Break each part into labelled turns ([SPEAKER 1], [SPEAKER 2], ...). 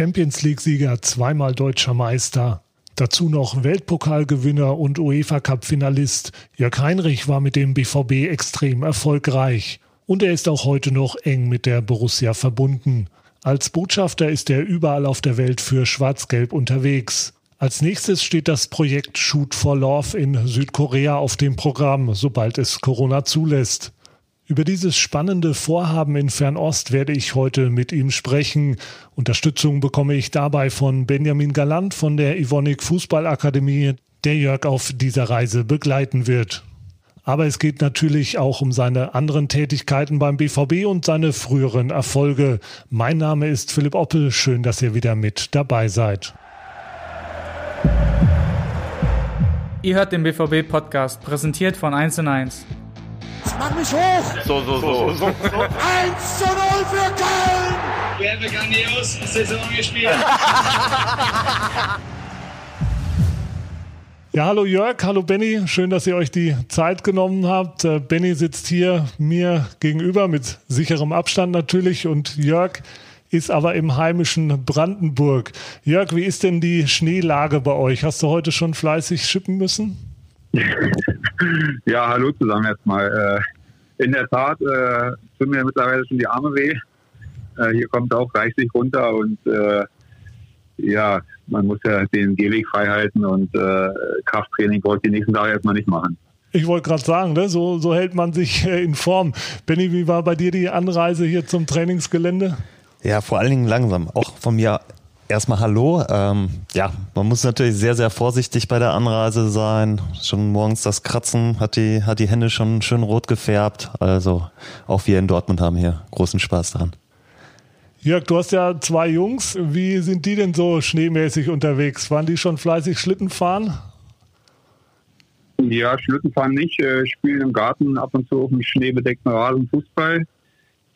[SPEAKER 1] Champions League-Sieger, zweimal deutscher Meister. Dazu noch Weltpokalgewinner und UEFA-Cup-Finalist. Jörg Heinrich war mit dem BVB extrem erfolgreich. Und er ist auch heute noch eng mit der Borussia verbunden. Als Botschafter ist er überall auf der Welt für Schwarz-Gelb unterwegs. Als nächstes steht das Projekt Shoot for Love in Südkorea auf dem Programm, sobald es Corona zulässt. Über dieses spannende Vorhaben in Fernost werde ich heute mit ihm sprechen. Unterstützung bekomme ich dabei von Benjamin Galant von der Ivonik Fußballakademie, der Jörg auf dieser Reise begleiten wird. Aber es geht natürlich auch um seine anderen Tätigkeiten beim BVB und seine früheren Erfolge. Mein Name ist Philipp Oppel. Schön, dass ihr wieder mit dabei seid.
[SPEAKER 2] Ihr hört den BVB-Podcast, präsentiert von 1 und 1.
[SPEAKER 3] Mach mich hoch!
[SPEAKER 4] So, so, so. so, so. 1
[SPEAKER 3] zu 0 für Köln!
[SPEAKER 5] Wir haben grandios Saison gespielt.
[SPEAKER 1] Ja, hallo Jörg, hallo Benny. Schön, dass ihr euch die Zeit genommen habt. Äh, Benny sitzt hier mir gegenüber mit sicherem Abstand natürlich und Jörg ist aber im heimischen Brandenburg. Jörg, wie ist denn die Schneelage bei euch? Hast du heute schon fleißig schippen müssen?
[SPEAKER 4] ja, hallo zusammen erstmal. Äh, in der Tat äh, tun mir mittlerweile schon die Arme weh. Äh, hier kommt auch reichlich runter und äh, ja, man muss ja den Gehweg frei halten und äh, Krafttraining wollte ich die nächsten Tage erstmal nicht machen.
[SPEAKER 1] Ich wollte gerade sagen, ne? so, so hält man sich äh, in Form. Benny, wie war bei dir die Anreise hier zum Trainingsgelände?
[SPEAKER 6] Ja, vor allen Dingen langsam. Auch von mir erstmal Hallo. Ähm, ja, man muss natürlich sehr, sehr vorsichtig bei der Anreise sein. Schon morgens das Kratzen hat die, hat die Hände schon schön rot gefärbt. Also auch wir in Dortmund haben hier großen Spaß daran.
[SPEAKER 1] Jörg, du hast ja zwei Jungs. Wie sind die denn so schneemäßig unterwegs? Waren die schon fleißig Schlitten fahren?
[SPEAKER 4] Ja, Schlitten fahren nicht. Äh, spielen im Garten ab und zu auf dem schneebedeckten Rasen Fußball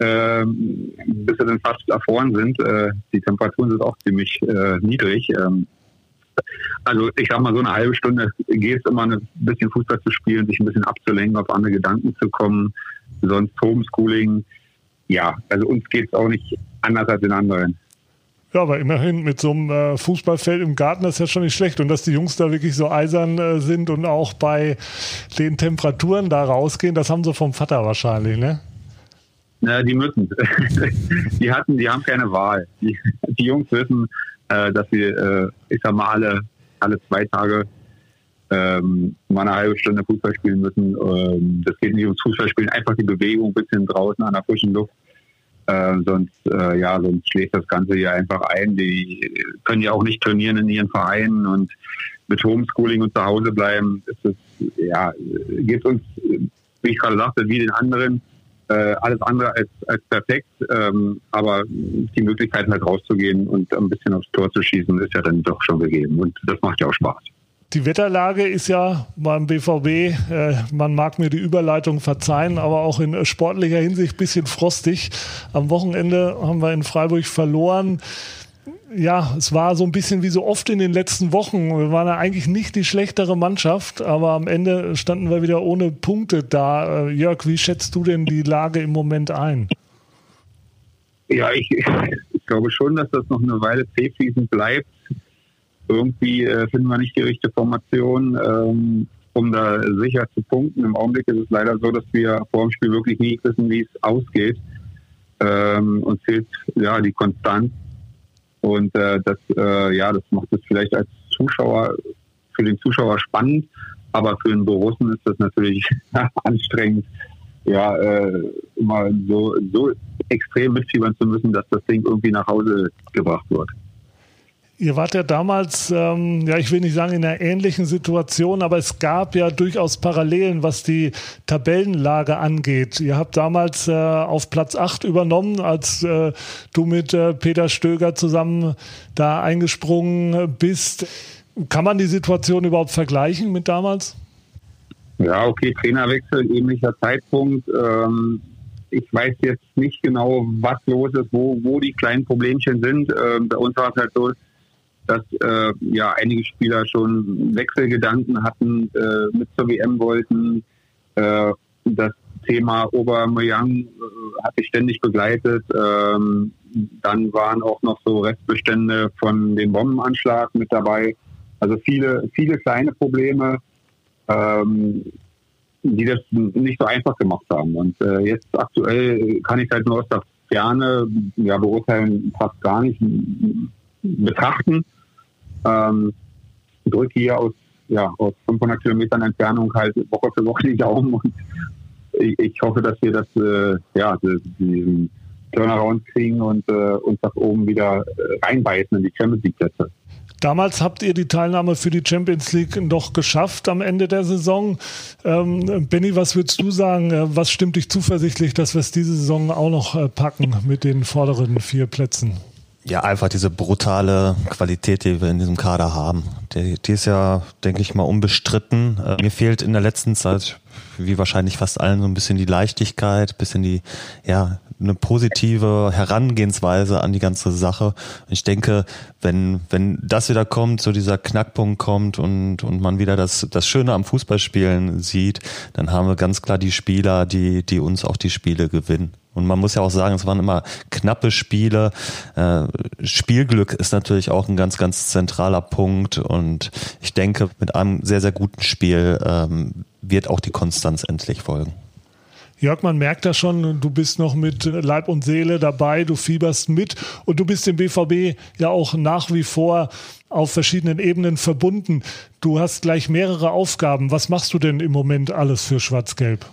[SPEAKER 4] ähm, bis sie dann fast erfroren sind. Äh, die Temperaturen sind auch ziemlich äh, niedrig. Ähm, also ich sag mal, so eine halbe Stunde geht es immer ein bisschen Fußball zu spielen, sich ein bisschen abzulenken, auf andere Gedanken zu kommen. Sonst Homeschooling. Ja, also uns geht es auch nicht anders als den anderen.
[SPEAKER 1] Ja, aber immerhin mit so einem äh, Fußballfeld im Garten ist ja schon nicht schlecht. Und dass die Jungs da wirklich so eisern äh, sind und auch bei den Temperaturen da rausgehen, das haben sie vom Vater wahrscheinlich, ne?
[SPEAKER 4] Na, die müssen. die hatten, die haben keine Wahl. Die, die Jungs wissen, äh, dass sie, äh, ich sag mal, alle, alle zwei Tage ähm, mal eine halbe Stunde Fußball spielen müssen. Ähm, das geht nicht ums Fußballspielen, einfach die Bewegung ein bisschen draußen an der frischen Luft. Äh, sonst, äh, ja, sonst schlägt das Ganze hier einfach ein. Die können ja auch nicht trainieren in ihren Vereinen und mit Homeschooling und zu Hause bleiben, ist es, ja, geht uns, wie ich gerade sagte, wie den anderen äh, alles andere als, als perfekt, ähm, aber die Möglichkeit halt rauszugehen und ein bisschen aufs Tor zu schießen, ist ja dann doch schon gegeben und das macht ja auch Spaß.
[SPEAKER 1] Die Wetterlage ist ja beim BVB, äh, man mag mir die Überleitung verzeihen, aber auch in sportlicher Hinsicht ein bisschen frostig. Am Wochenende haben wir in Freiburg verloren ja, es war so ein bisschen wie so oft in den letzten Wochen. Wir waren ja eigentlich nicht die schlechtere Mannschaft, aber am Ende standen wir wieder ohne Punkte da. Äh, Jörg, wie schätzt du denn die Lage im Moment ein?
[SPEAKER 4] Ja, ich, ich glaube schon, dass das noch eine Weile zähfließend bleibt. Irgendwie äh, finden wir nicht die richtige Formation, ähm, um da sicher zu punkten. Im Augenblick ist es leider so, dass wir vor dem Spiel wirklich nie wissen, wie es ausgeht. Ähm, uns fehlt ja die Konstanz und äh, das, äh, ja, das macht es vielleicht als Zuschauer, für den Zuschauer spannend, aber für den Borussen ist das natürlich anstrengend, ja, äh, immer so, so extrem mitfiebern zu müssen, dass das Ding irgendwie nach Hause gebracht wird.
[SPEAKER 1] Ihr wart ja damals, ähm, ja, ich will nicht sagen in einer ähnlichen Situation, aber es gab ja durchaus Parallelen, was die Tabellenlage angeht. Ihr habt damals äh, auf Platz 8 übernommen, als äh, du mit äh, Peter Stöger zusammen da eingesprungen bist. Kann man die Situation überhaupt vergleichen mit damals?
[SPEAKER 4] Ja, okay, Trainerwechsel, ähnlicher Zeitpunkt. Ähm, ich weiß jetzt nicht genau, was los ist, wo, wo die kleinen Problemchen sind. Ähm, bei uns war es halt so, dass äh, ja einige Spieler schon Wechselgedanken hatten, äh, mit zur WM wollten. Äh, das Thema Aubameyang äh, hat sich ständig begleitet. Ähm, dann waren auch noch so Restbestände von dem Bombenanschlag mit dabei. Also viele, viele kleine Probleme, ähm, die das nicht so einfach gemacht haben. Und äh, jetzt aktuell kann ich halt nur aus der Ferne ja, beurteilen, fast gar nicht betrachten. Ähm, drücke hier aus, ja, aus 500 Kilometern Entfernung halt Woche für Woche die Daumen und ich, ich hoffe, dass wir das, äh, ja, diesen Turnaround kriegen und äh, uns das oben wieder äh, reinbeißen in die Champions League Plätze.
[SPEAKER 1] Damals habt ihr die Teilnahme für die Champions League noch geschafft am Ende der Saison. Ähm, Benny, was würdest du sagen? Äh, was stimmt dich zuversichtlich, dass wir es diese Saison auch noch äh, packen mit den vorderen vier Plätzen?
[SPEAKER 6] Ja, einfach diese brutale Qualität, die wir in diesem Kader haben. Die, die ist ja, denke ich mal, unbestritten. Äh, mir fehlt in der letzten Zeit, wie wahrscheinlich fast allen, so ein bisschen die Leichtigkeit, bisschen die, ja, eine positive Herangehensweise an die ganze Sache. Ich denke, wenn, wenn das wieder kommt, so dieser Knackpunkt kommt und, und man wieder das, das Schöne am Fußballspielen sieht, dann haben wir ganz klar die Spieler, die, die uns auch die Spiele gewinnen. Und man muss ja auch sagen, es waren immer knappe Spiele. Äh, Spielglück ist natürlich auch ein ganz, ganz zentraler Punkt. Und ich denke, mit einem sehr, sehr guten Spiel ähm, wird auch die Konstanz endlich folgen.
[SPEAKER 1] Jörg, man merkt das schon, du bist noch mit Leib und Seele dabei, du fieberst mit und du bist dem BVB ja auch nach wie vor auf verschiedenen Ebenen verbunden. Du hast gleich mehrere Aufgaben. Was machst du denn im Moment alles für Schwarz-Gelb?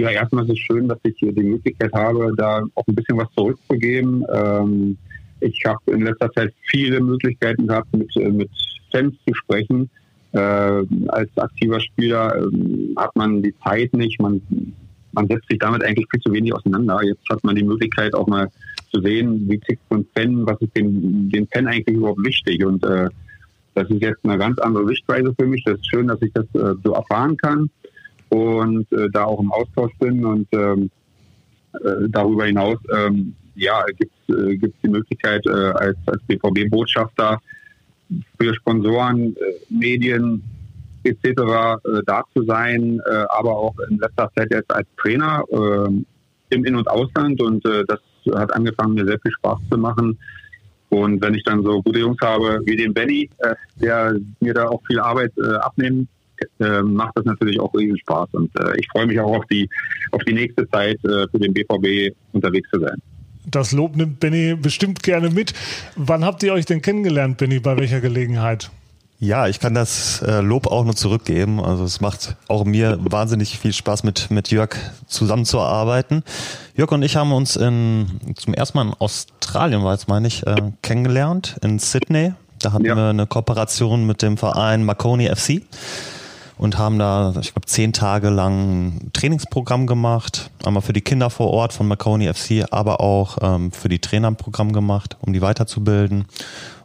[SPEAKER 4] Ja, erstmal ist es schön, dass ich hier die Möglichkeit habe, da auch ein bisschen was zurückzugeben. Ähm, ich habe in letzter Zeit viele Möglichkeiten gehabt, mit, äh, mit Fans zu sprechen. Äh, als aktiver Spieler äh, hat man die Zeit nicht, man man setzt sich damit eigentlich viel zu wenig auseinander. Jetzt hat man die Möglichkeit auch mal zu sehen, wie tickt so ein Fan, was ist dem, dem Fan eigentlich überhaupt wichtig. Und äh, das ist jetzt eine ganz andere Sichtweise für mich. Das ist schön, dass ich das äh, so erfahren kann und äh, da auch im Austausch bin. Und ähm, äh, darüber hinaus ähm, ja, gibt es äh, die Möglichkeit, äh, als, als BVB-Botschafter für Sponsoren, äh, Medien, etc. Äh, da zu sein, äh, aber auch in letzter Zeit jetzt als Trainer äh, im In- und Ausland und das hat angefangen, mir sehr viel Spaß zu machen. Und wenn ich dann so gute Jungs habe wie den Benny, der mir da auch viel Arbeit abnimmt, äh, macht das natürlich auch riesen Spaß. Und äh, ich freue mich auch auf die, auf die nächste Zeit äh, für den BVB unterwegs zu sein.
[SPEAKER 1] Das Lob nimmt Benny bestimmt gerne mit. Wann habt ihr euch denn kennengelernt, Benny? Bei welcher Gelegenheit?
[SPEAKER 6] Ja, ich kann das äh, Lob auch nur zurückgeben. Also es macht auch mir wahnsinnig viel Spaß, mit, mit Jörg zusammenzuarbeiten. Jörg und ich haben uns in, zum ersten Mal in Australien, war es meine ich, äh, kennengelernt, in Sydney. Da hatten ja. wir eine Kooperation mit dem Verein Marconi FC und haben da, ich glaube, zehn Tage lang ein Trainingsprogramm gemacht. Einmal für die Kinder vor Ort von Marconi FC, aber auch ähm, für die Trainer ein Programm gemacht, um die weiterzubilden.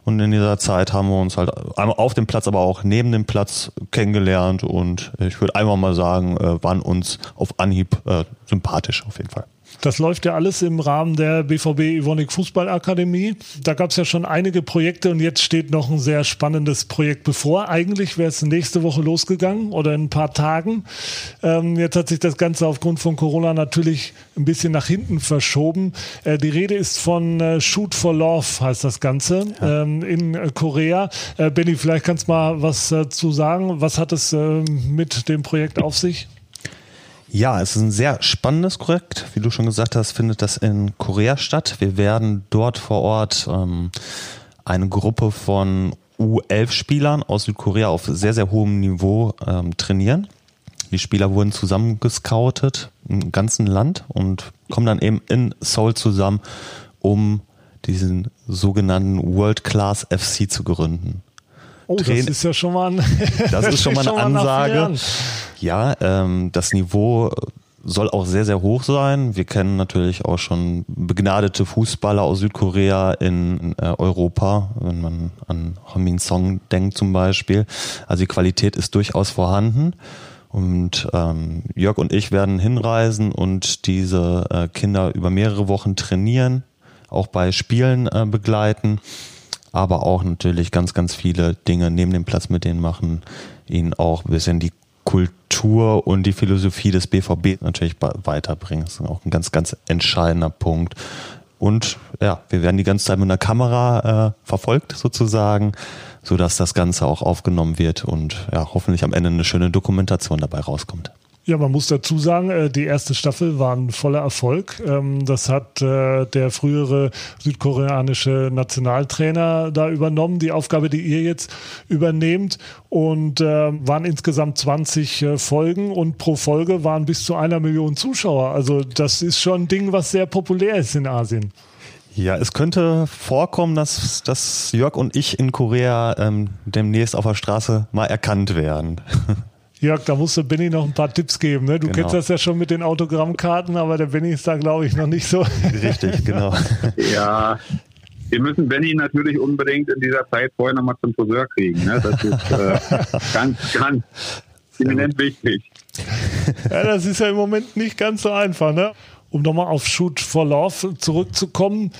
[SPEAKER 6] Und in dieser Zeit haben wir uns halt einmal auf dem Platz, aber auch neben dem Platz kennengelernt und ich würde einfach mal sagen, äh, waren uns auf Anhieb äh, sympathisch auf jeden Fall.
[SPEAKER 1] Das läuft ja alles im Rahmen der BVB Ivonik Fußballakademie. Da gab es ja schon einige Projekte und jetzt steht noch ein sehr spannendes Projekt bevor. Eigentlich wäre es nächste Woche losgegangen oder in ein paar Tagen. Ähm, jetzt hat sich das Ganze aufgrund von Corona natürlich ein bisschen nach hinten verschoben. Äh, die Rede ist von äh, Shoot for Love, heißt das Ganze, ja. ähm, in Korea. Äh, Benny, vielleicht kannst du mal was dazu sagen. Was hat es äh, mit dem Projekt auf sich?
[SPEAKER 6] Ja, es ist ein sehr spannendes Projekt. Wie du schon gesagt hast, findet das in Korea statt. Wir werden dort vor Ort ähm, eine Gruppe von U11-Spielern aus Südkorea auf sehr, sehr hohem Niveau ähm, trainieren. Die Spieler wurden zusammengescoutet im ganzen Land und kommen dann eben in Seoul zusammen, um diesen sogenannten World Class FC zu gründen.
[SPEAKER 1] Oh, das ist ja schon mal, ein
[SPEAKER 6] das ist schon mal eine Ansage. Ja, ähm, das Niveau soll auch sehr, sehr hoch sein. Wir kennen natürlich auch schon begnadete Fußballer aus Südkorea in äh, Europa, wenn man an Min Song denkt zum Beispiel. Also die Qualität ist durchaus vorhanden. Und ähm, Jörg und ich werden hinreisen und diese äh, Kinder über mehrere Wochen trainieren, auch bei Spielen äh, begleiten aber auch natürlich ganz, ganz viele Dinge neben dem Platz mit denen machen, ihnen auch ein bisschen die Kultur und die Philosophie des BVB natürlich weiterbringen. Das ist auch ein ganz, ganz entscheidender Punkt. Und ja, wir werden die ganze Zeit mit einer Kamera äh, verfolgt sozusagen, so dass das Ganze auch aufgenommen wird und ja, hoffentlich am Ende eine schöne Dokumentation dabei rauskommt.
[SPEAKER 1] Ja, man muss dazu sagen, äh, die erste Staffel war ein voller Erfolg. Ähm, das hat äh, der frühere südkoreanische Nationaltrainer da übernommen, die Aufgabe, die ihr jetzt übernehmt. Und äh, waren insgesamt 20 Folgen und pro Folge waren bis zu einer Million Zuschauer. Also das ist schon ein Ding, was sehr populär ist in Asien.
[SPEAKER 6] Ja, es könnte vorkommen, dass, dass Jörg und ich in Korea ähm, demnächst auf der Straße mal erkannt werden.
[SPEAKER 1] Jörg, da musste Benny noch ein paar Tipps geben. Ne? Du genau. kennst das ja schon mit den Autogrammkarten, aber der Benny ist da, glaube ich, noch nicht so.
[SPEAKER 6] Richtig, genau.
[SPEAKER 4] ja, wir müssen Benny natürlich unbedingt in dieser Zeit vorher nochmal zum Friseur kriegen. Ne? Das ist äh, ganz, ganz eminent wichtig.
[SPEAKER 1] Ja, das ist ja im Moment nicht ganz so einfach. Ne? Um nochmal auf Shoot for Love zurückzukommen.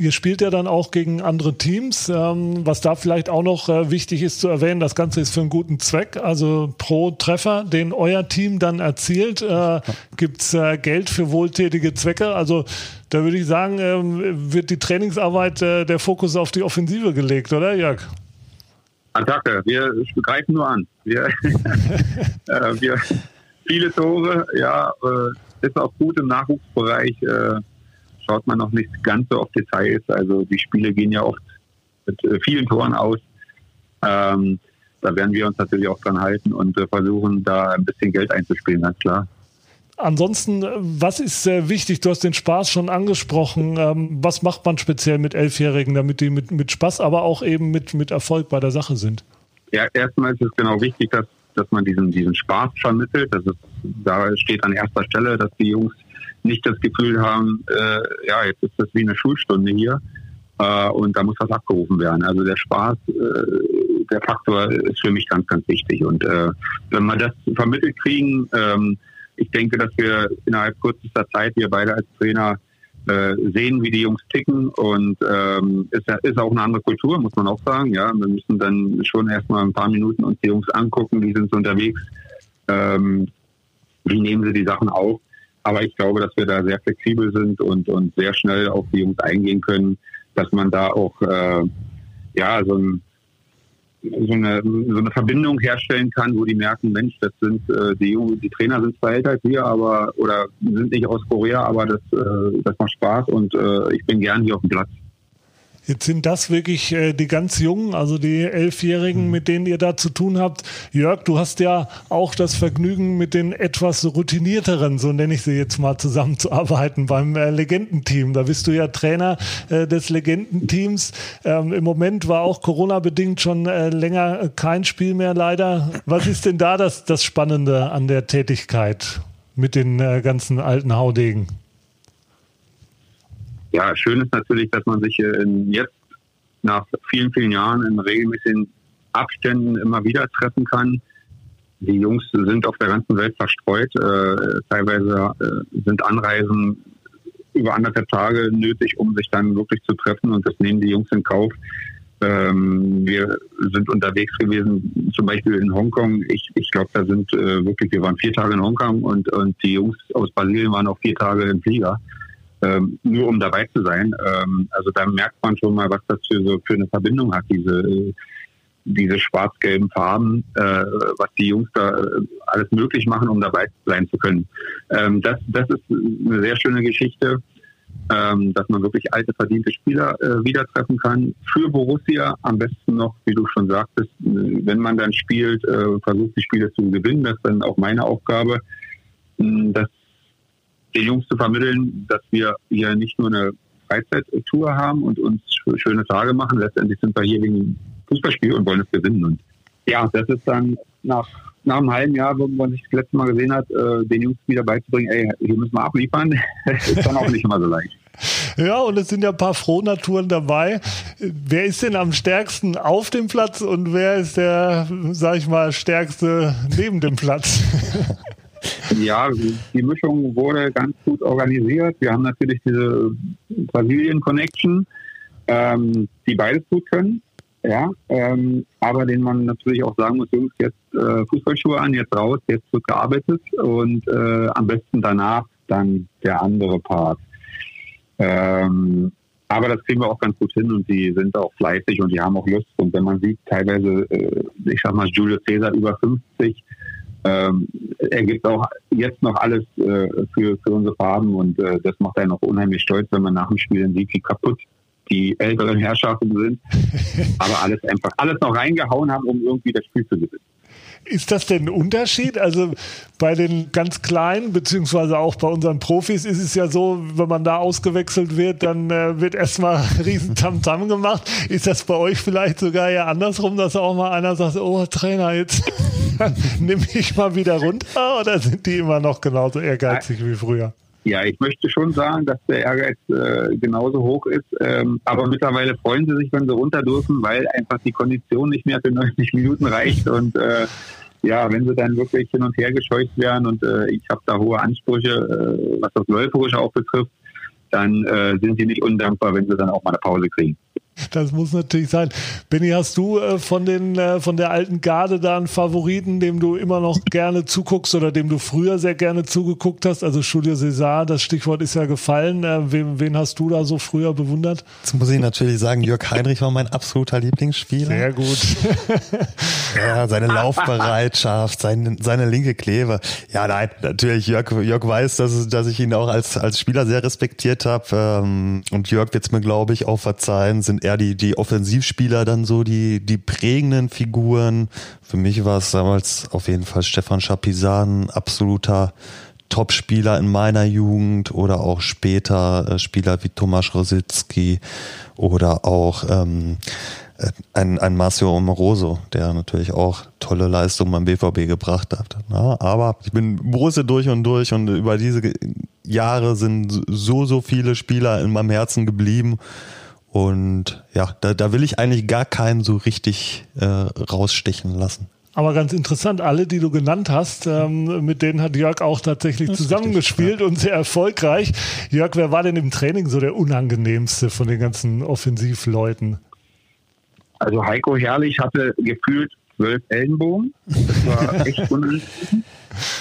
[SPEAKER 1] Ihr spielt ja dann auch gegen andere Teams. Ähm, was da vielleicht auch noch äh, wichtig ist zu erwähnen, das Ganze ist für einen guten Zweck. Also pro Treffer, den euer Team dann erzielt, äh, gibt's äh, Geld für wohltätige Zwecke. Also da würde ich sagen, ähm, wird die Trainingsarbeit äh, der Fokus auf die Offensive gelegt, oder Jörg?
[SPEAKER 4] Attacke, wir greifen nur an. Wir, äh, wir viele Tore, ja, äh, ist auch gut im Nachwuchsbereich schaut man noch nicht ganz so auf Details. Also die Spiele gehen ja oft mit äh, vielen Toren aus. Ähm, da werden wir uns natürlich auch dran halten und äh, versuchen, da ein bisschen Geld einzuspielen, ganz klar.
[SPEAKER 1] Ansonsten, was ist sehr wichtig? Du hast den Spaß schon angesprochen. Ähm, was macht man speziell mit Elfjährigen, damit die mit, mit Spaß, aber auch eben mit, mit Erfolg bei der Sache sind?
[SPEAKER 4] Ja, erstmal ist es genau wichtig, dass, dass man diesen, diesen Spaß vermittelt. Das ist, da steht an erster Stelle, dass die Jungs nicht das Gefühl haben, äh, ja, jetzt ist das wie eine Schulstunde hier äh, und da muss was abgerufen werden. Also der Spaß, äh, der Faktor ist für mich ganz, ganz wichtig. Und äh, wenn wir das vermittelt kriegen, ähm, ich denke, dass wir innerhalb kürzester Zeit, wir beide als Trainer, äh, sehen, wie die Jungs ticken und ähm, ist, ist auch eine andere Kultur, muss man auch sagen. Ja, wir müssen dann schon erstmal ein paar Minuten uns die Jungs angucken, wie sind sie unterwegs, ähm, wie nehmen sie die Sachen auf aber ich glaube, dass wir da sehr flexibel sind und, und sehr schnell auf die Jungs eingehen können, dass man da auch äh, ja so, ein, so, eine, so eine Verbindung herstellen kann, wo die merken, Mensch, das sind äh, die die Trainer sind zwar älter als wir, aber oder sind nicht aus Korea, aber das, äh, das macht Spaß und äh, ich bin gern hier auf dem Platz.
[SPEAKER 1] Jetzt sind das wirklich äh, die ganz Jungen, also die Elfjährigen, mhm. mit denen ihr da zu tun habt. Jörg, du hast ja auch das Vergnügen, mit den etwas routinierteren, so nenne ich sie jetzt mal, zusammenzuarbeiten beim äh, Legendenteam. Da bist du ja Trainer äh, des Legendenteams. Ähm, Im Moment war auch Corona-bedingt schon äh, länger kein Spiel mehr leider. Was ist denn da das, das Spannende an der Tätigkeit mit den äh, ganzen alten Haudegen?
[SPEAKER 4] Ja, schön ist natürlich, dass man sich jetzt nach vielen, vielen Jahren in regelmäßigen Abständen immer wieder treffen kann. Die Jungs sind auf der ganzen Welt verstreut. Äh, teilweise äh, sind Anreisen über anderthalb Tage nötig, um sich dann wirklich zu treffen und das nehmen die Jungs in Kauf. Ähm, wir sind unterwegs gewesen, zum Beispiel in Hongkong. Ich, ich glaube, da sind äh, wirklich, wir waren vier Tage in Hongkong und, und die Jungs aus Brasilien waren auch vier Tage im Flieger ähm, nur um dabei zu sein. Ähm, also da merkt man schon mal, was das für so für eine Verbindung hat, diese diese schwarz-gelben Farben, äh, was die Jungs da äh, alles möglich machen, um dabei sein zu können. Ähm, das, das ist eine sehr schöne Geschichte, ähm, dass man wirklich alte, verdiente Spieler äh, wieder treffen kann. Für Borussia am besten noch, wie du schon sagtest, wenn man dann spielt, äh, versucht die Spiele zu gewinnen. Das ist dann auch meine Aufgabe. Das den Jungs zu vermitteln, dass wir hier nicht nur eine Freizeittour haben und uns schöne Tage machen. Letztendlich sind wir hier wegen Fußballspiel und wollen es gewinnen. Und ja, das ist dann nach, nach einem halben Jahr, wo man sich das letzte Mal gesehen hat, äh, den Jungs wieder beizubringen, ey, hier müssen wir abliefern, ist dann auch nicht immer so leicht.
[SPEAKER 1] Ja, und es sind ja ein paar Frohnaturen dabei. Wer ist denn am stärksten auf dem Platz und wer ist der, sag ich mal, stärkste neben dem Platz?
[SPEAKER 4] Ja, die Mischung wurde ganz gut organisiert. Wir haben natürlich diese Brasilien-Connection, ähm, die beides gut können. Ja, ähm, aber den man natürlich auch sagen muss, Jungs, jetzt äh, Fußballschuhe an, jetzt raus, jetzt wird gearbeitet und äh, am besten danach dann der andere Part. Ähm, aber das kriegen wir auch ganz gut hin und die sind auch fleißig und die haben auch Lust. Und wenn man sieht, teilweise, äh, ich sag mal, Julio Cesar über 50, ähm, er gibt auch jetzt noch alles äh, für, für unsere Farben und äh, das macht einen auch unheimlich stolz, wenn man nach dem Spiel sieht, wie kaputt die älteren Herrschaften sind, aber alles einfach, alles noch reingehauen haben, um irgendwie das Spiel zu gewinnen.
[SPEAKER 1] Ist das denn ein Unterschied? Also bei den ganz Kleinen, beziehungsweise auch bei unseren Profis ist es ja so, wenn man da ausgewechselt wird, dann äh, wird erstmal riesen Tamtam -Tam gemacht. Ist das bei euch vielleicht sogar ja andersrum, dass auch mal einer sagt, oh Trainer, jetzt nimm ich mal wieder runter oder sind die immer noch genauso ehrgeizig wie früher?
[SPEAKER 4] Ja, ich möchte schon sagen, dass der Ehrgeiz äh, genauso hoch ist. Ähm, aber mittlerweile freuen sie sich, wenn sie runter dürfen, weil einfach die Kondition nicht mehr für 90 Minuten reicht. Und äh, ja, wenn sie dann wirklich hin und her gescheucht werden und äh, ich habe da hohe Ansprüche, äh, was das Läuferische auch betrifft, dann äh, sind sie nicht undankbar, wenn sie dann auch mal eine Pause kriegen.
[SPEAKER 1] Das muss natürlich sein. Benny, hast du äh, von, den, äh, von der alten Garde da einen Favoriten, dem du immer noch gerne zuguckst oder dem du früher sehr gerne zugeguckt hast? Also Julio César, das Stichwort ist ja gefallen. Äh, wen, wen, hast du da so früher bewundert?
[SPEAKER 6] Jetzt muss ich natürlich sagen, Jörg Heinrich war mein absoluter Lieblingsspieler.
[SPEAKER 1] Sehr gut.
[SPEAKER 6] ja, seine Laufbereitschaft, seine, seine linke Kleve. Ja, nein, natürlich, Jörg, Jörg weiß, dass, dass ich ihn auch als, als Spieler sehr respektiert habe. Ähm, und Jörg wird es mir, glaube ich, auch verzeihen, sind eher die, die Offensivspieler dann so die, die prägenden Figuren. Für mich war es damals auf jeden Fall Stefan Schapisan, absoluter Topspieler in meiner Jugend oder auch später äh, Spieler wie Tomasz Rositzky oder auch ähm, äh, ein, ein Marcio Amoroso, der natürlich auch tolle Leistungen beim BVB gebracht hat. Na, aber ich bin Borussia durch und durch und über diese Jahre sind so, so viele Spieler in meinem Herzen geblieben und ja, da, da will ich eigentlich gar keinen so richtig äh, rausstechen lassen.
[SPEAKER 1] Aber ganz interessant, alle, die du genannt hast, ähm, mit denen hat Jörg auch tatsächlich zusammengespielt ja. und sehr erfolgreich. Jörg, wer war denn im Training so der unangenehmste von den ganzen Offensivleuten?
[SPEAKER 4] Also Heiko Herrlich hatte gefühlt zwölf Ellenbogen. Das war echt unangenehm.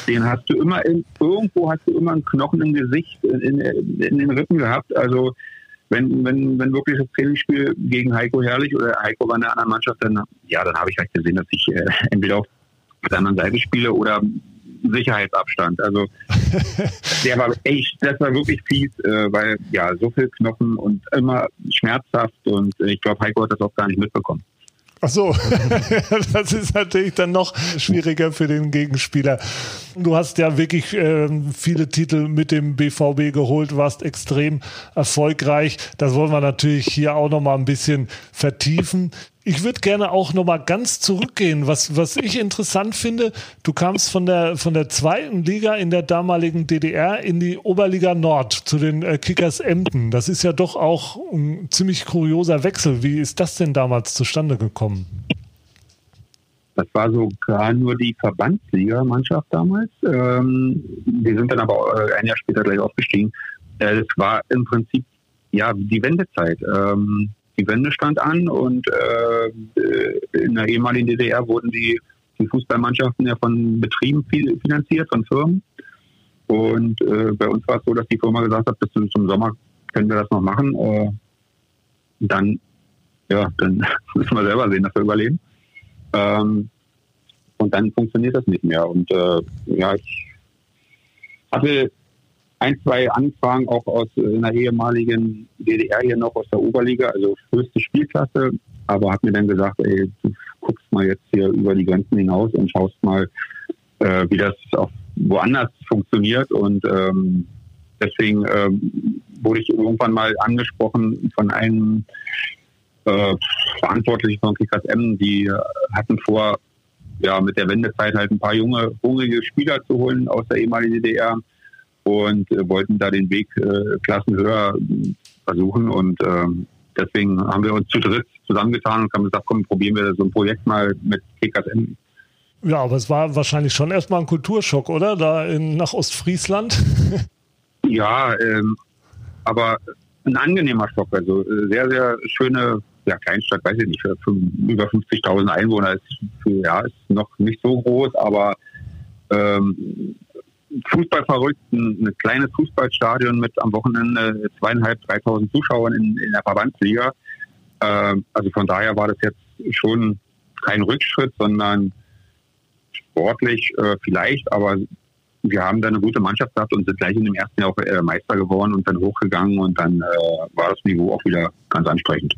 [SPEAKER 4] Den hast du immer in, irgendwo hast du immer einen Knochen im Gesicht, in, in, in den Rippen gehabt. Also wenn, wenn, wenn wirklich das Trainingsspiel gegen Heiko Herrlich oder Heiko war in einer anderen Mannschaft, dann, ja, dann habe ich halt gesehen, dass ich äh, entweder auf der anderen Seite spiele oder Sicherheitsabstand. Also der war echt, das war wirklich fies, äh, weil ja so viel Knochen und immer schmerzhaft und ich glaube, Heiko hat das auch gar nicht mitbekommen.
[SPEAKER 1] Ach so, das ist natürlich dann noch schwieriger für den Gegenspieler. Du hast ja wirklich äh, viele Titel mit dem BVB geholt, warst extrem erfolgreich. Das wollen wir natürlich hier auch noch mal ein bisschen vertiefen. Ich würde gerne auch noch mal ganz zurückgehen. Was, was ich interessant finde, du kamst von der, von der zweiten Liga in der damaligen DDR in die Oberliga Nord zu den äh, Kickers Emden. Das ist ja doch auch ein ziemlich kurioser Wechsel. Wie ist das denn damals zustande gekommen?
[SPEAKER 4] Das war sogar nur die Verbandsliga-Mannschaft damals. Ähm, wir sind dann aber äh, ein Jahr später gleich aufgestiegen. Äh, es war im Prinzip ja die Wendezeit. Ähm, die Wende stand an und äh, in der ehemaligen DDR wurden die, die Fußballmannschaften ja von Betrieben finanziert, von Firmen. Und äh, bei uns war es so, dass die Firma gesagt hat, bis zum Sommer können wir das noch machen. Äh, dann, ja, dann müssen wir selber sehen, dass wir überleben. Ähm, und dann funktioniert das nicht mehr. Und äh, ja, ich hatte ein, zwei Anfragen auch aus äh, einer ehemaligen DDR hier noch aus der Oberliga, also höchste Spielklasse, aber hat mir dann gesagt, ey, du guckst mal jetzt hier über die Grenzen hinaus und schaust mal, äh, wie das auch woanders funktioniert und ähm, deswegen ähm, wurde ich irgendwann mal angesprochen von einem äh, Verantwortlichen von Kickers M, die hatten vor, ja, mit der Wendezeit halt ein paar junge, hungrige Spieler zu holen aus der ehemaligen DDR und äh, wollten da den Weg äh, klassenhöher versuchen. Und ähm, deswegen haben wir uns zu dritt zusammengetan und haben gesagt, komm, probieren wir so ein Projekt mal mit PKSM.
[SPEAKER 1] Ja, aber es war wahrscheinlich schon erstmal ein Kulturschock, oder? Da in, nach Ostfriesland?
[SPEAKER 4] ja, ähm, aber ein angenehmer Schock. Also äh, sehr, sehr schöne ja, Kleinstadt, weiß ich nicht, über 50.000 Einwohner ist, ja, ist noch nicht so groß, aber ähm, Fußballverrückten, ein kleines Fußballstadion mit am Wochenende zweieinhalb, dreitausend Zuschauern in, in der Verbandsliga. Äh, also von daher war das jetzt schon kein Rückschritt, sondern sportlich äh, vielleicht, aber wir haben da eine gute Mannschaft gehabt und sind gleich in dem ersten Jahr auch äh, Meister geworden und dann hochgegangen und dann äh, war das Niveau auch wieder ganz ansprechend.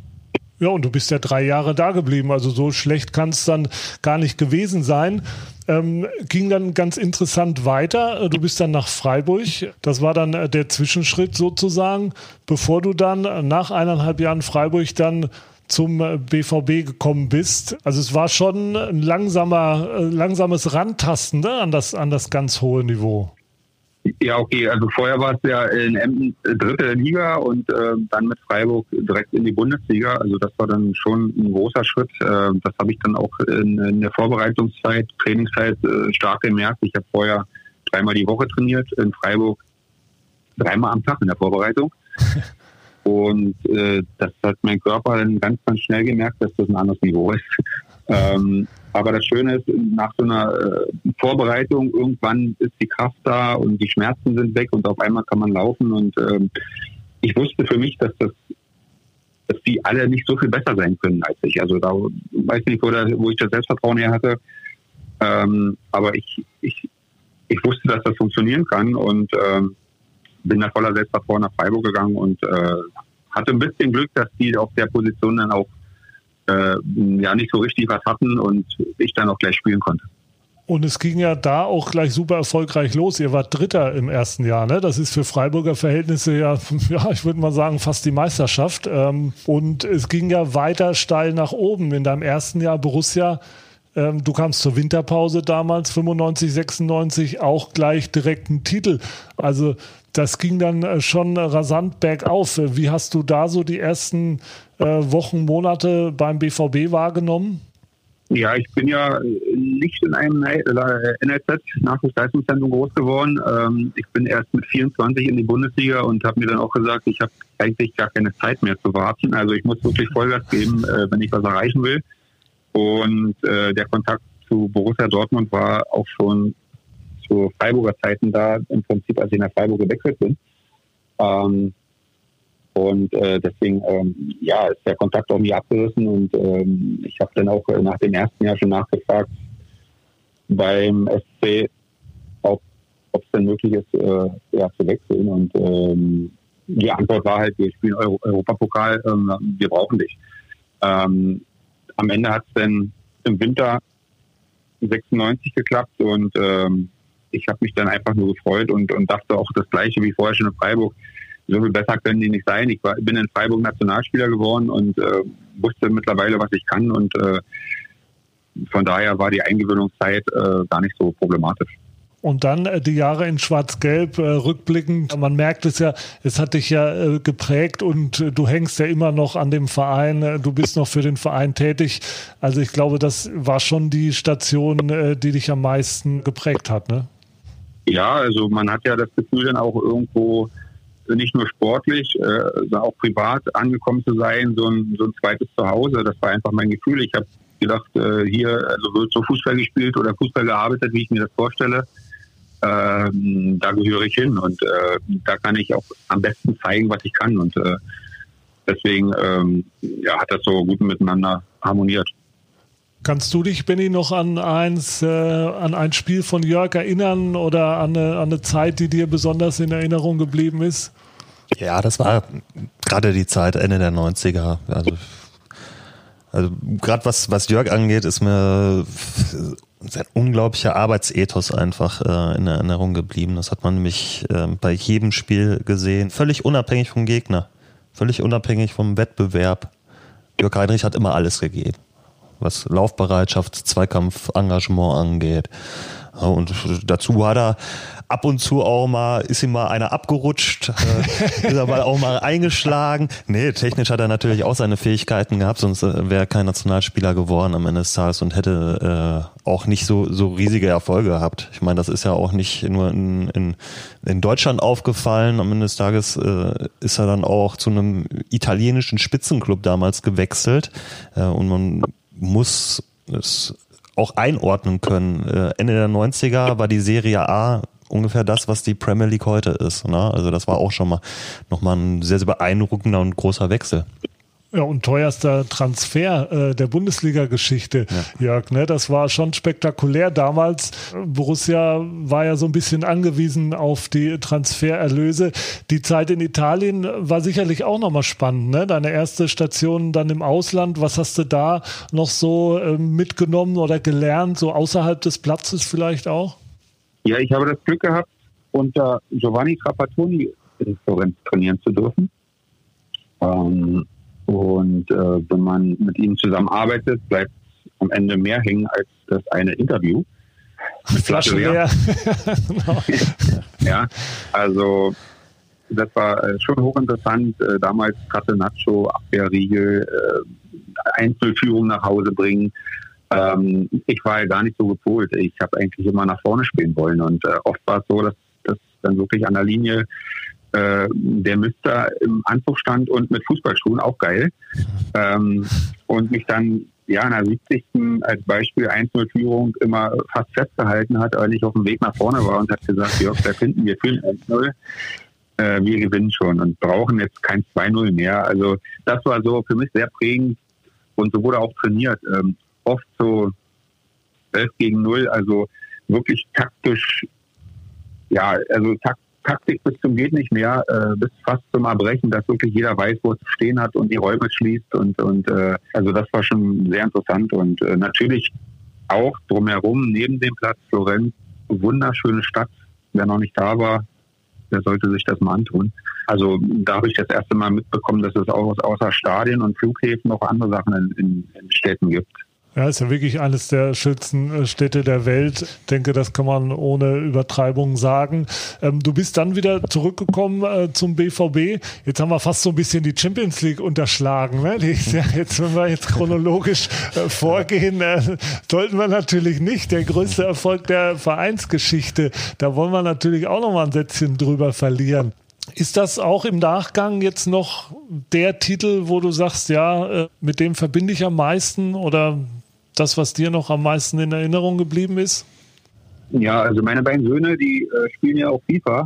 [SPEAKER 1] Ja, und du bist ja drei Jahre da geblieben, also so schlecht kann es dann gar nicht gewesen sein. Ähm, ging dann ganz interessant weiter. Du bist dann nach Freiburg. Das war dann äh, der Zwischenschritt sozusagen, bevor du dann nach eineinhalb Jahren Freiburg dann zum BVB äh, gekommen bist. Also es war schon ein langsamer, äh, langsames Rantasten ne, an, das, an das ganz hohe Niveau.
[SPEAKER 4] Ja, okay. Also vorher war es ja in Emden äh, dritte Liga und äh, dann mit Freiburg direkt in die Bundesliga. Also das war dann schon ein großer Schritt. Äh, das habe ich dann auch in, in, der Vorbereitungszeit, Trainingszeit äh, stark gemerkt. Ich habe vorher dreimal die Woche trainiert in Freiburg, dreimal am Tag in der Vorbereitung. Und äh, das hat mein Körper dann ganz, ganz schnell gemerkt, dass das ein anderes Niveau ist. ähm, aber das Schöne ist, nach so einer äh, Vorbereitung, irgendwann ist die Kraft da und die Schmerzen sind weg und auf einmal kann man laufen. Und ähm, ich wusste für mich, dass das dass die alle nicht so viel besser sein können als ich. Also da weiß nicht, wo, da, wo ich das Selbstvertrauen her hatte. Ähm, aber ich, ich, ich wusste, dass das funktionieren kann und ähm, bin da voller Selbstvertrauen nach Freiburg gegangen und äh, hatte ein bisschen Glück, dass die auf der Position dann auch äh, ja nicht so richtig was hatten und ich dann auch gleich spielen konnte.
[SPEAKER 1] Und es ging ja da auch gleich super erfolgreich los. Ihr wart Dritter im ersten Jahr. Ne? Das ist für Freiburger Verhältnisse ja, ja, ich würde mal sagen, fast die Meisterschaft. Ähm, und es ging ja weiter steil nach oben. In deinem ersten Jahr Borussia ähm, du kamst zur Winterpause damals, 95, 96, auch gleich direkt einen Titel. Also das ging dann äh, schon rasant bergauf. Wie hast du da so die ersten äh, Wochen, Monate beim BVB wahrgenommen?
[SPEAKER 4] Ja, ich bin ja nicht in einem NLZ Nachwuchsleistungszentrum groß geworden. Ähm, ich bin erst mit 24 in die Bundesliga und habe mir dann auch gesagt, ich habe eigentlich gar keine Zeit mehr zu warten. Also ich muss wirklich Vollgas geben, äh, wenn ich was erreichen will. Und äh, der Kontakt zu Borussia Dortmund war auch schon zu Freiburger Zeiten da, im Prinzip, als ich nach Freiburg gewechselt bin. Ähm, und äh, deswegen, ähm, ja, ist der Kontakt auch nie abgerissen. Und ähm, ich habe dann auch nach dem ersten Jahr schon nachgefragt beim SC, ob es denn möglich ist, äh, ja, zu wechseln. Und ähm, die Antwort war halt, wir spielen Euro Europapokal, ähm, wir brauchen dich. Ähm, am Ende hat es dann im Winter 96 geklappt und ähm, ich habe mich dann einfach nur gefreut und, und dachte auch das Gleiche wie vorher schon in Freiburg. So viel besser können die nicht sein. Ich war, bin in Freiburg Nationalspieler geworden und äh, wusste mittlerweile, was ich kann und äh, von daher war die Eingewöhnungszeit äh, gar nicht so problematisch.
[SPEAKER 1] Und dann äh, die Jahre in Schwarz-Gelb äh, rückblickend. Man merkt es ja, es hat dich ja äh, geprägt und du hängst ja immer noch an dem Verein. Du bist noch für den Verein tätig. Also ich glaube, das war schon die Station, die dich am meisten geprägt hat. Ne?
[SPEAKER 4] Ja, also man hat ja das Gefühl dann auch irgendwo nicht nur sportlich, sondern auch privat angekommen zu sein, so ein, so ein zweites Zuhause. Das war einfach mein Gefühl. Ich habe gedacht, hier also wird so Fußball gespielt oder Fußball gearbeitet, wie ich mir das vorstelle ähm, da gehöre ich hin und äh, da kann ich auch am besten zeigen, was ich kann und äh, deswegen ähm, ja, hat das so gut miteinander harmoniert.
[SPEAKER 1] Kannst du dich, Benny, noch an eins, äh, an ein Spiel von Jörg erinnern oder an eine, an eine Zeit, die dir besonders in Erinnerung geblieben ist?
[SPEAKER 6] Ja, das war gerade die Zeit Ende der 90er. Also, also gerade was, was Jörg angeht, ist mir sein unglaublicher Arbeitsethos einfach äh, in Erinnerung geblieben. Das hat man nämlich äh, bei jedem Spiel gesehen, völlig unabhängig vom Gegner, völlig unabhängig vom Wettbewerb. Jörg Heinrich hat immer alles gegeben, was Laufbereitschaft, Zweikampf, Engagement angeht. Und dazu hat er ab und zu auch mal, ist ihm mal einer abgerutscht, äh, ist aber auch mal eingeschlagen. Nee, technisch hat er natürlich auch seine Fähigkeiten gehabt, sonst äh, wäre er kein Nationalspieler geworden am Ende des Tages und hätte äh, auch nicht so, so riesige Erfolge gehabt. Ich meine, das ist ja auch nicht nur in, in, in Deutschland aufgefallen. Am Ende des Tages äh, ist er dann auch zu einem italienischen Spitzenclub damals gewechselt äh, und man muss es auch einordnen können. Äh, Ende der 90er war die Serie A ungefähr das, was die Premier League heute ist. Ne? Also das war auch schon mal nochmal ein sehr, sehr beeindruckender und großer Wechsel.
[SPEAKER 1] Ja, und teuerster Transfer äh, der Bundesliga-Geschichte, ja. Jörg. Ne? Das war schon spektakulär damals. Borussia war ja so ein bisschen angewiesen auf die Transfererlöse. Die Zeit in Italien war sicherlich auch nochmal spannend. Ne? Deine erste Station dann im Ausland. Was hast du da noch so äh, mitgenommen oder gelernt, so außerhalb des Platzes vielleicht auch?
[SPEAKER 4] Ja, ich habe das Glück gehabt, unter Giovanni Trapattoni in Florenz trainieren zu dürfen. Ähm, und äh, wenn man mit ihnen zusammenarbeitet, bleibt am Ende mehr hängen als das eine Interview.
[SPEAKER 1] Flasche leer.
[SPEAKER 4] ja, also das war äh, schon hochinteressant. Äh, damals Nacho, Abwehrriegel, äh, Einzelführung nach Hause bringen. Ähm, ich war ja gar nicht so gepolt. Ich habe eigentlich immer nach vorne spielen wollen. Und äh, oft war es so, dass das dann wirklich an der Linie äh, der Müster im Anzug stand und mit Fußballschuhen, auch geil. Ähm, und mich dann ja in der 70. als Beispiel 1-0-Führung immer fast festgehalten hat, weil ich auf dem Weg nach vorne war und hat gesagt, Jörg, da finden wir 1-0. Äh, wir gewinnen schon und brauchen jetzt kein 2-0 mehr. Also das war so für mich sehr prägend und so wurde auch trainiert. Ähm, oft so 11 gegen 0, also wirklich taktisch, ja, also taktisch Taktik bis zum geht nicht mehr, äh, bis fast zum Erbrechen, dass wirklich jeder weiß, wo es stehen hat und die Räume schließt und und äh, also das war schon sehr interessant und äh, natürlich auch drumherum neben dem Platz Florenz wunderschöne Stadt. Wer noch nicht da war, der sollte sich das mal antun. Also da habe ich das erste Mal mitbekommen, dass es auch außer Stadien und Flughäfen noch andere Sachen in, in, in Städten gibt.
[SPEAKER 1] Ja, ist ja wirklich eines der schönsten äh, Städte der Welt. Ich denke, das kann man ohne Übertreibung sagen. Ähm, du bist dann wieder zurückgekommen äh, zum BVB. Jetzt haben wir fast so ein bisschen die Champions League unterschlagen. Ne? Die, ja, jetzt, wenn wir jetzt chronologisch äh, vorgehen, äh, sollten wir natürlich nicht. Der größte Erfolg der Vereinsgeschichte. Da wollen wir natürlich auch noch mal ein Sätzchen drüber verlieren. Ist das auch im Nachgang jetzt noch der Titel, wo du sagst, ja, äh, mit dem verbinde ich am meisten oder das, was dir noch am meisten in Erinnerung geblieben ist?
[SPEAKER 4] Ja, also meine beiden Söhne, die äh, spielen ja auch FIFA.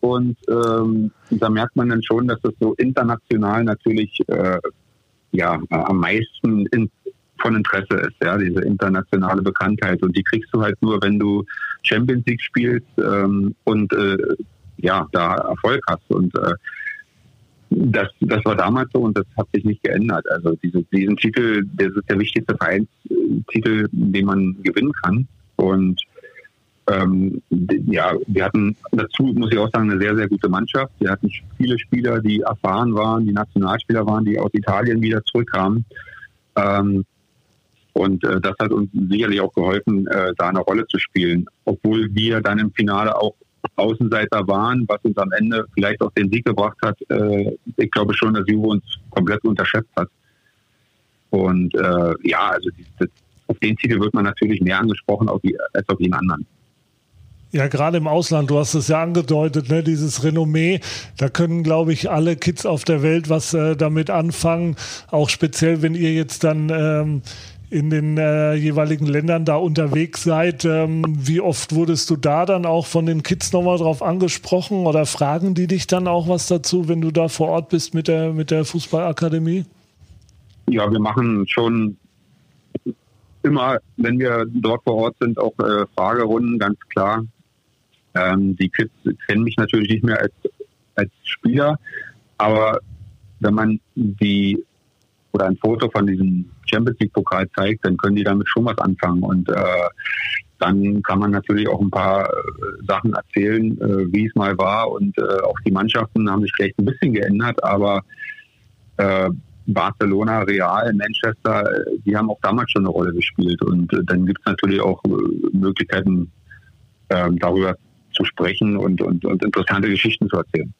[SPEAKER 4] Und ähm, da merkt man dann schon, dass das so international natürlich äh, ja, am meisten in, von Interesse ist, ja, diese internationale Bekanntheit. Und die kriegst du halt nur, wenn du Champions League spielst ähm, und äh, ja, da Erfolg hast. Und äh, das, das war damals so und das hat sich nicht geändert. Also diese, diesen Titel, das ist der wichtigste Vereinstitel, den man gewinnen kann. Und ähm, ja, wir hatten dazu, muss ich auch sagen, eine sehr, sehr gute Mannschaft. Wir hatten viele Spieler, die erfahren waren, die Nationalspieler waren, die aus Italien wieder zurückkamen. Ähm, und äh, das hat uns sicherlich auch geholfen, äh, da eine Rolle zu spielen, obwohl wir dann im Finale auch Außenseiter waren, was uns am Ende vielleicht auch den Sieg gebracht hat. Äh, ich glaube schon, dass Juve uns komplett unterschätzt hat. Und äh, ja, also das, auf den Titel wird man natürlich mehr angesprochen als auf jeden anderen.
[SPEAKER 1] Ja, gerade im Ausland, du hast es ja angedeutet, ne, dieses Renommee, da können, glaube ich, alle Kids auf der Welt was äh, damit anfangen. Auch speziell, wenn ihr jetzt dann ähm, in den äh, jeweiligen Ländern da unterwegs seid. Ähm, wie oft wurdest du da dann auch von den Kids nochmal drauf angesprochen oder fragen die dich dann auch was dazu, wenn du da vor Ort bist mit der, mit der Fußballakademie?
[SPEAKER 4] Ja, wir machen schon immer, wenn wir dort vor Ort sind, auch äh, Fragerunden, ganz klar. Ähm, die Kids kennen mich natürlich nicht mehr als, als Spieler, aber wenn man die oder ein Foto von diesem Champions League Pokal zeigt, dann können die damit schon was anfangen. Und äh, dann kann man natürlich auch ein paar äh, Sachen erzählen, äh, wie es mal war. Und äh, auch die Mannschaften haben sich vielleicht ein bisschen geändert, aber äh, Barcelona, Real, Manchester, die haben auch damals schon eine Rolle gespielt. Und äh, dann gibt es natürlich auch äh, Möglichkeiten, äh, darüber zu sprechen und, und, und interessante Geschichten zu erzählen.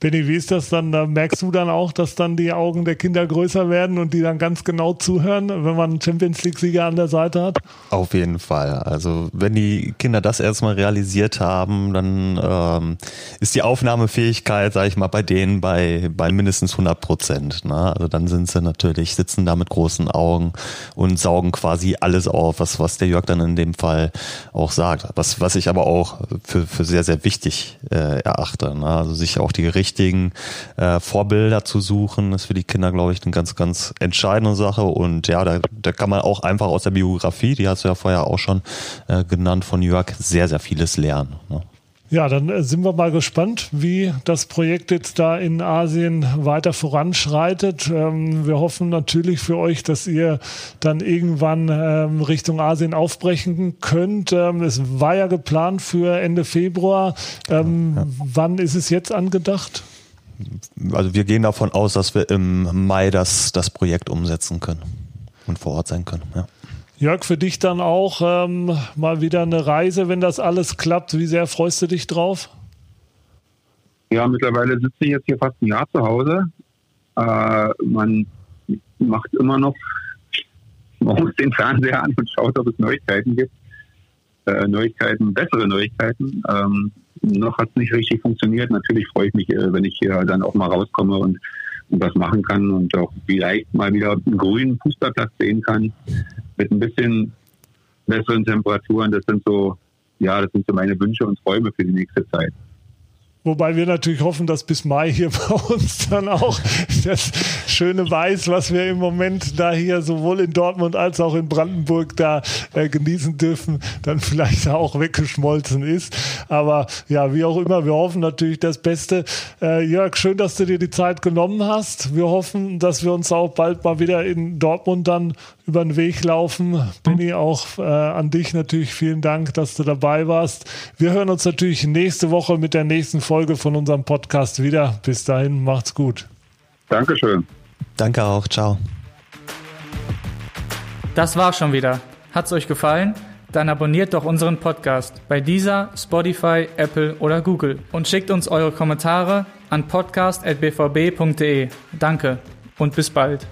[SPEAKER 1] Benny, wie ist das dann? Da merkst du dann auch, dass dann die Augen der Kinder größer werden und die dann ganz genau zuhören, wenn man einen Champions League-Sieger an der Seite hat?
[SPEAKER 6] Auf jeden Fall. Also wenn die Kinder das erstmal realisiert haben, dann ähm, ist die Aufnahmefähigkeit, sage ich mal, bei denen bei, bei mindestens 100 Prozent. Ne? Also dann sind sie natürlich, sitzen da mit großen Augen und saugen quasi alles auf, was, was der Jörg dann in dem Fall auch sagt. Was, was ich aber auch für, für sehr, sehr wichtig äh, erachte. Ne? Also sich auch die richtigen richtigen äh, Vorbilder zu suchen, ist für die Kinder, glaube ich, eine ganz, ganz entscheidende Sache. Und ja, da, da kann man auch einfach aus der Biografie, die hast du ja vorher auch schon äh, genannt von Jörg, sehr, sehr vieles lernen. Ne?
[SPEAKER 1] Ja, dann äh, sind wir mal gespannt, wie das Projekt jetzt da in Asien weiter voranschreitet. Ähm, wir hoffen natürlich für euch, dass ihr dann irgendwann ähm, Richtung Asien aufbrechen könnt. Ähm, es war ja geplant für Ende Februar. Wann ist es jetzt angedacht?
[SPEAKER 6] Also wir gehen davon aus, dass wir im Mai das, das Projekt umsetzen können und vor Ort sein können. Ja.
[SPEAKER 1] Jörg, für dich dann auch ähm, mal wieder eine Reise, wenn das alles klappt. Wie sehr freust du dich drauf?
[SPEAKER 4] Ja, mittlerweile sitze ich jetzt hier fast ein Jahr zu Hause. Äh, man macht immer noch morgens den Fernseher an und schaut, ob es Neuigkeiten gibt. Äh, Neuigkeiten, bessere Neuigkeiten. Ähm, noch hat es nicht richtig funktioniert. Natürlich freue ich mich, äh, wenn ich hier dann auch mal rauskomme und, und was machen kann und auch vielleicht mal wieder einen grünen Fußballplatz sehen kann mit ein bisschen besseren Temperaturen. Das sind so, ja, das sind so meine Wünsche und Träume für die nächste Zeit.
[SPEAKER 1] Wobei wir natürlich hoffen, dass bis Mai hier bei uns dann auch das schöne Weiß, was wir im Moment da hier sowohl in Dortmund als auch in Brandenburg da äh, genießen dürfen, dann vielleicht auch weggeschmolzen ist. Aber ja, wie auch immer, wir hoffen natürlich das Beste. Äh, Jörg, schön, dass du dir die Zeit genommen hast. Wir hoffen, dass wir uns auch bald mal wieder in Dortmund dann über den Weg laufen. Benny, auch äh, an dich natürlich vielen Dank, dass du dabei warst. Wir hören uns natürlich nächste Woche mit der nächsten Folge Folge von unserem Podcast wieder. Bis dahin, macht's gut.
[SPEAKER 4] Dankeschön.
[SPEAKER 6] Danke auch. Ciao.
[SPEAKER 2] Das war's schon wieder. Hat's euch gefallen? Dann abonniert doch unseren Podcast bei dieser, Spotify, Apple oder Google und schickt uns eure Kommentare an podcast.bvb.de. Danke und bis bald.